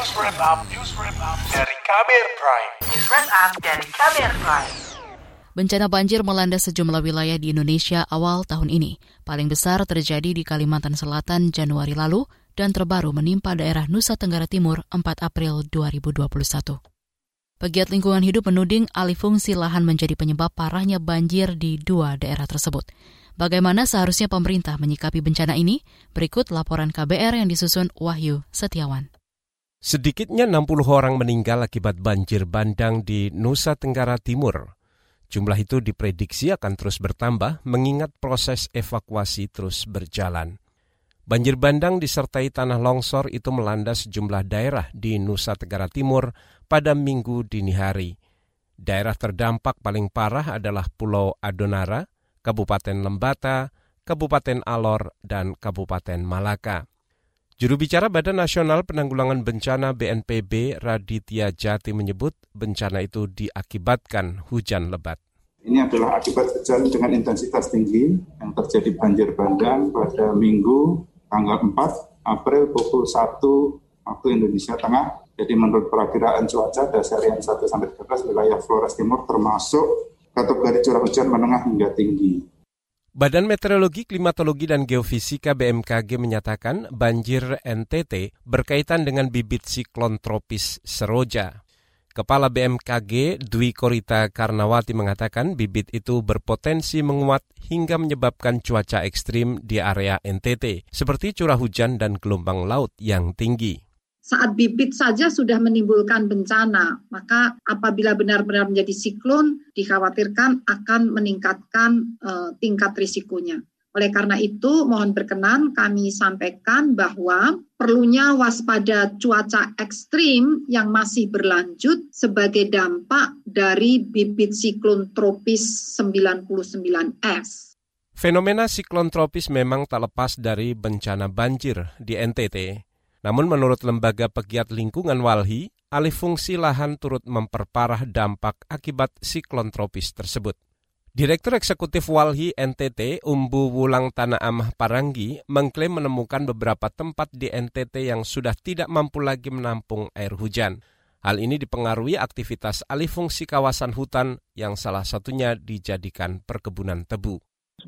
News Wrap Up, News Wrap Up dari Kamer Prime. News Wrap Up dari Kamer Prime. Bencana banjir melanda sejumlah wilayah di Indonesia awal tahun ini. Paling besar terjadi di Kalimantan Selatan Januari lalu dan terbaru menimpa daerah Nusa Tenggara Timur 4 April 2021. Pegiat lingkungan hidup menuding alih fungsi lahan menjadi penyebab parahnya banjir di dua daerah tersebut. Bagaimana seharusnya pemerintah menyikapi bencana ini? Berikut laporan KBR yang disusun Wahyu Setiawan. Sedikitnya 60 orang meninggal akibat banjir bandang di Nusa Tenggara Timur. Jumlah itu diprediksi akan terus bertambah mengingat proses evakuasi terus berjalan. Banjir bandang disertai tanah longsor itu melanda sejumlah daerah di Nusa Tenggara Timur pada minggu dini hari. Daerah terdampak paling parah adalah Pulau Adonara, Kabupaten Lembata, Kabupaten Alor, dan Kabupaten Malaka. Juru bicara Badan Nasional Penanggulangan Bencana BNPB Raditya Jati menyebut bencana itu diakibatkan hujan lebat. Ini adalah akibat hujan dengan intensitas tinggi yang terjadi banjir bandang pada minggu tanggal 4 April pukul 1 waktu Indonesia Tengah. Jadi menurut perakiraan cuaca dasar yang 1 sampai 13 wilayah Flores Timur termasuk kategori curah hujan menengah hingga tinggi. Badan Meteorologi, Klimatologi, dan Geofisika BMKG menyatakan banjir NTT berkaitan dengan bibit siklon tropis Seroja. Kepala BMKG Dwi Korita Karnawati mengatakan bibit itu berpotensi menguat hingga menyebabkan cuaca ekstrim di area NTT, seperti curah hujan dan gelombang laut yang tinggi. Saat bibit saja sudah menimbulkan bencana, maka apabila benar-benar menjadi siklon, dikhawatirkan akan meningkatkan uh, tingkat risikonya. Oleh karena itu, mohon berkenan kami sampaikan bahwa perlunya waspada cuaca ekstrim yang masih berlanjut sebagai dampak dari bibit siklon tropis 99S. Fenomena siklon tropis memang tak lepas dari bencana banjir di NTT. Namun menurut lembaga pegiat lingkungan Walhi, alih fungsi lahan turut memperparah dampak akibat siklon tropis tersebut. Direktur Eksekutif Walhi NTT, Umbu Wulang Tanah Amah Paranggi, mengklaim menemukan beberapa tempat di NTT yang sudah tidak mampu lagi menampung air hujan. Hal ini dipengaruhi aktivitas alih fungsi kawasan hutan yang salah satunya dijadikan perkebunan tebu.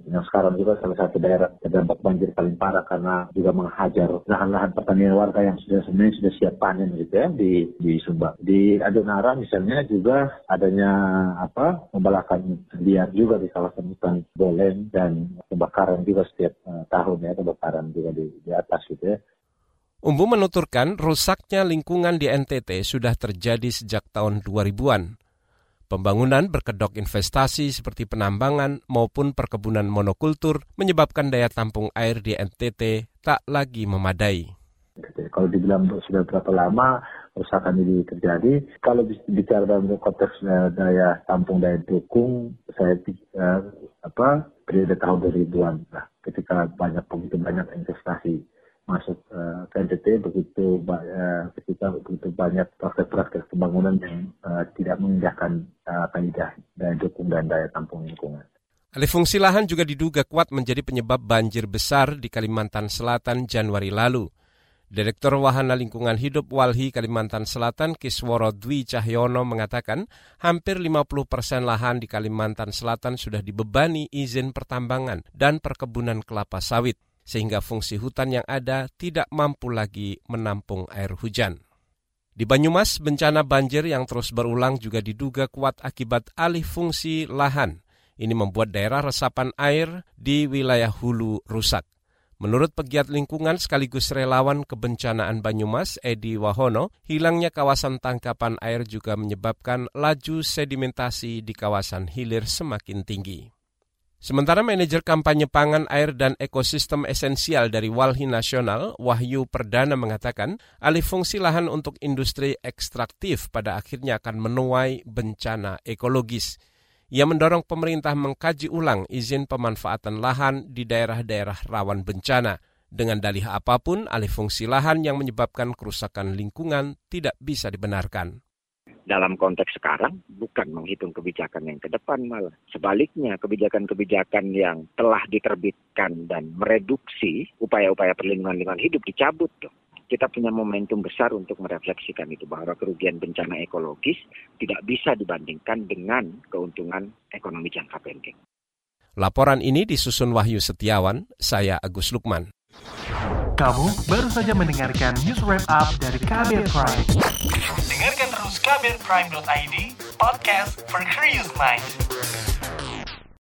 Yang sekarang juga salah satu daerah terdampak banjir paling parah karena juga menghajar lahan-lahan pertanian warga yang sudah sebenarnya sudah siap panen gitu ya di di Sumba. Di Adonara misalnya juga adanya apa pembalakan liar juga di kawasan hutan Bolen dan kebakaran juga setiap uh, tahun ya kebakaran juga di, di atas gitu ya. Umbu menuturkan rusaknya lingkungan di NTT sudah terjadi sejak tahun 2000-an. Pembangunan berkedok investasi seperti penambangan maupun perkebunan monokultur menyebabkan daya tampung air di NTT tak lagi memadai. Kalau dibilang sudah berapa lama kerusakan ini terjadi, kalau bicara dalam konteks eh, daya tampung daya dukung, saya uh, apa periode tahun 2000-an lah, ketika banyak begitu banyak investasi masuk uh, ke NTT begitu uh, begitu banyak praktek-praktek pembangunan yang uh, tidak mengindahkan uh, daya dukung dan daya tampung lingkungan. Alih fungsi lahan juga diduga kuat menjadi penyebab banjir besar di Kalimantan Selatan Januari lalu. Direktur Wahana Lingkungan Hidup Walhi Kalimantan Selatan Kisworo Dwi Cahyono mengatakan hampir 50 persen lahan di Kalimantan Selatan sudah dibebani izin pertambangan dan perkebunan kelapa sawit sehingga fungsi hutan yang ada tidak mampu lagi menampung air hujan. Di Banyumas, bencana banjir yang terus berulang juga diduga kuat akibat alih fungsi lahan. Ini membuat daerah resapan air di wilayah hulu rusak. Menurut pegiat lingkungan sekaligus relawan kebencanaan Banyumas, Edi Wahono, hilangnya kawasan tangkapan air juga menyebabkan laju sedimentasi di kawasan hilir semakin tinggi. Sementara manajer kampanye pangan, air, dan ekosistem esensial dari Walhi Nasional, Wahyu Perdana mengatakan, alih fungsi lahan untuk industri ekstraktif pada akhirnya akan menuai bencana ekologis. Ia mendorong pemerintah mengkaji ulang izin pemanfaatan lahan di daerah-daerah rawan bencana. Dengan dalih apa pun, alih fungsi lahan yang menyebabkan kerusakan lingkungan tidak bisa dibenarkan dalam konteks sekarang bukan menghitung kebijakan yang ke depan malah. Sebaliknya kebijakan-kebijakan yang telah diterbitkan dan mereduksi upaya-upaya perlindungan lingkungan hidup dicabut tuh. kita punya momentum besar untuk merefleksikan itu bahwa kerugian bencana ekologis tidak bisa dibandingkan dengan keuntungan ekonomi jangka pendek. Laporan ini disusun Wahyu Setiawan, saya Agus Lukman. Kamu baru saja mendengarkan news wrap up dari Kabel Prime. Dengarkan terus kbrprime.id, podcast for curious mind.